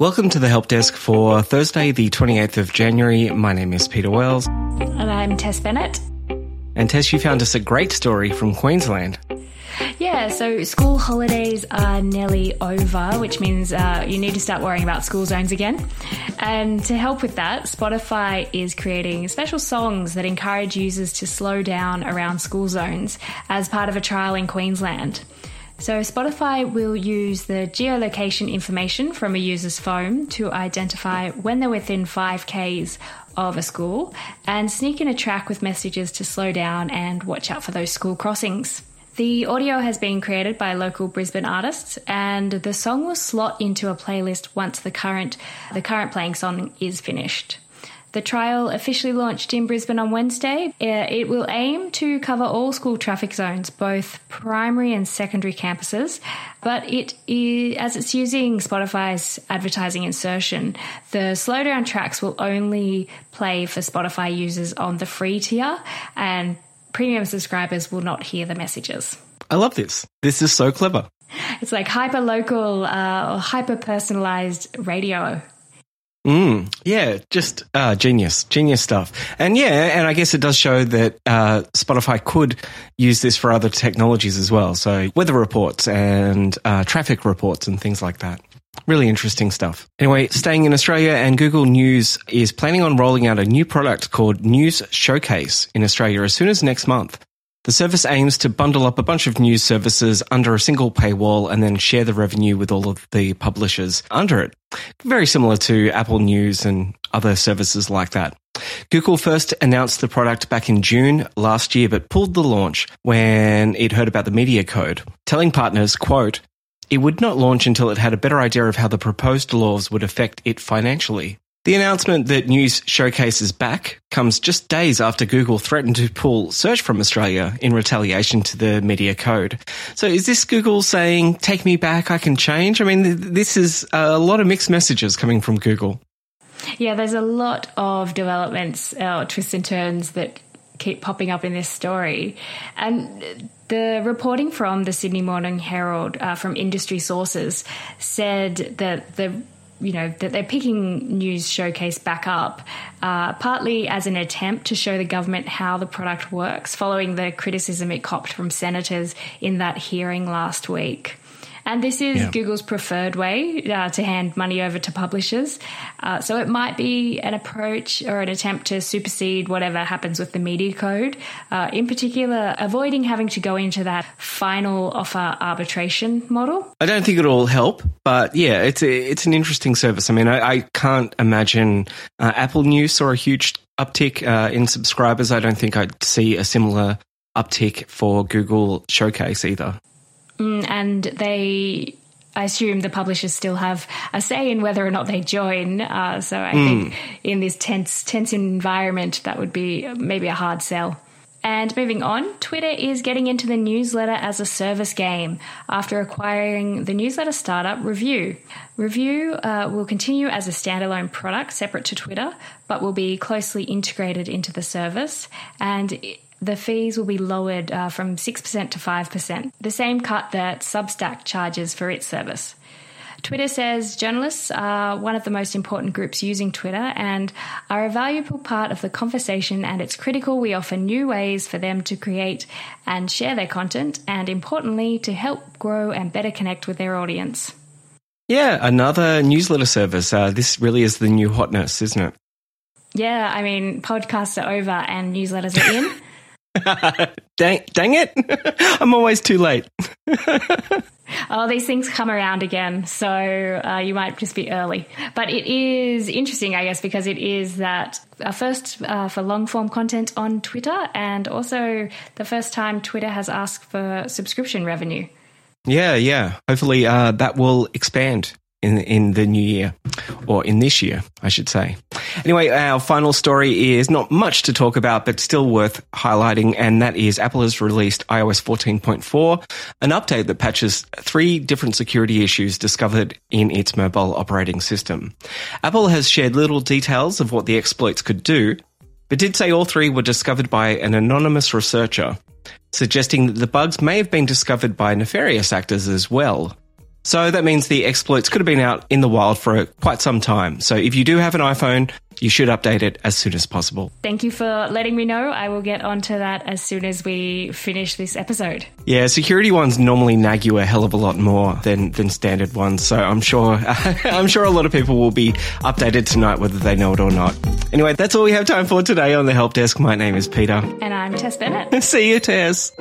Welcome to the help desk for Thursday, the 28th of January. My name is Peter Wells. And I'm Tess Bennett. And Tess, you found us a great story from Queensland. Yeah, so school holidays are nearly over, which means uh, you need to start worrying about school zones again. And to help with that, Spotify is creating special songs that encourage users to slow down around school zones as part of a trial in Queensland. So, Spotify will use the geolocation information from a user's phone to identify when they're within 5Ks of a school and sneak in a track with messages to slow down and watch out for those school crossings. The audio has been created by local Brisbane artists, and the song will slot into a playlist once the current the current playing song is finished. The trial officially launched in Brisbane on Wednesday. Uh, It will aim to cover all school traffic zones, both primary and secondary campuses. But it is, as it's using Spotify's advertising insertion, the slowdown tracks will only play for Spotify users on the free tier, and premium subscribers will not hear the messages. I love this. This is so clever. It's like hyper local, uh, hyper personalized radio. Mm, yeah, just uh, genius, genius stuff. And yeah, and I guess it does show that uh, Spotify could use this for other technologies as well. So weather reports and uh, traffic reports and things like that. Really interesting stuff. Anyway, staying in Australia and Google News is planning on rolling out a new product called News Showcase in Australia as soon as next month. The service aims to bundle up a bunch of news services under a single paywall and then share the revenue with all of the publishers under it. Very similar to Apple News and other services like that. Google first announced the product back in June last year, but pulled the launch when it heard about the media code, telling partners, quote, it would not launch until it had a better idea of how the proposed laws would affect it financially. The announcement that News Showcase is back comes just days after Google threatened to pull search from Australia in retaliation to the media code. So is this Google saying, take me back, I can change? I mean, this is a lot of mixed messages coming from Google. Yeah, there's a lot of developments, uh, twists and turns that keep popping up in this story. And the reporting from the Sydney Morning Herald uh, from industry sources said that the you know that they're picking news showcase back up uh, partly as an attempt to show the government how the product works following the criticism it copped from senators in that hearing last week and this is Yeah. Google's preferred way uh, to hand money over to publishers. Uh, so it might be an approach or an attempt to supersede whatever happens with the media code. Uh, in particular, avoiding having to go into that final offer arbitration model. I don't think it'll help, but yeah, it's a, it's an interesting service. I mean, I, I can't imagine uh, Apple News saw a huge uptick uh, in subscribers. I don't think I'd see a similar uptick for Google Showcase either. Mm, and they I assume the publishers still have a say in whether or not they join. Uh, so I think in this tense tense environment, that would be maybe a hard sell. And moving on, Twitter is getting into the newsletter as a service game after acquiring the newsletter startup Revue. Revue uh, will continue as a standalone product separate to Twitter, but will be closely integrated into the service. And the fees will be lowered uh, from 6% to 5%, the same cut that Substack charges for its service. Twitter says journalists are one of the most important groups using Twitter and are a valuable part of the conversation, and it's critical we offer new ways for them to create and share their content, and importantly, to help grow and better connect with their audience. Yeah, another newsletter service. Uh, this really is the new hotness, isn't it? Yeah, I mean, podcasts are over and newsletters are in. Dang, dang it! I'm always too late. Oh, these things come around again, so uh, you might just be early. But it is interesting, I guess, because it is that uh, first uh, for long form content on Twitter, and also the first time Twitter has asked for subscription revenue. Yeah, yeah. Hopefully uh, that will expand in in the new year, or in this year, I should say. Anyway, our final story is not much to talk about, but still worth highlighting, and that is Apple has released iOS 14.4, an update that patches three different security issues discovered in its mobile operating system. Apple has shared little details of what the exploits could do, but did say all three were discovered by an anonymous researcher, suggesting that the bugs may have been discovered by nefarious actors as well. So that means the exploits could have been out in the wild for quite some time. So if you do have an iPhone, you should update it as soon as possible. Thank you for letting me know. I will get onto that as soon as we finish this episode. Yeah, security ones normally nag you a hell of a lot more than, than standard ones. So I'm sure I'm sure a lot of people will be updated tonight whether they know it or not. Anyway, that's all we have time for today on the help desk. My name is Peter. And I'm Tess Bennett. See you, Tess.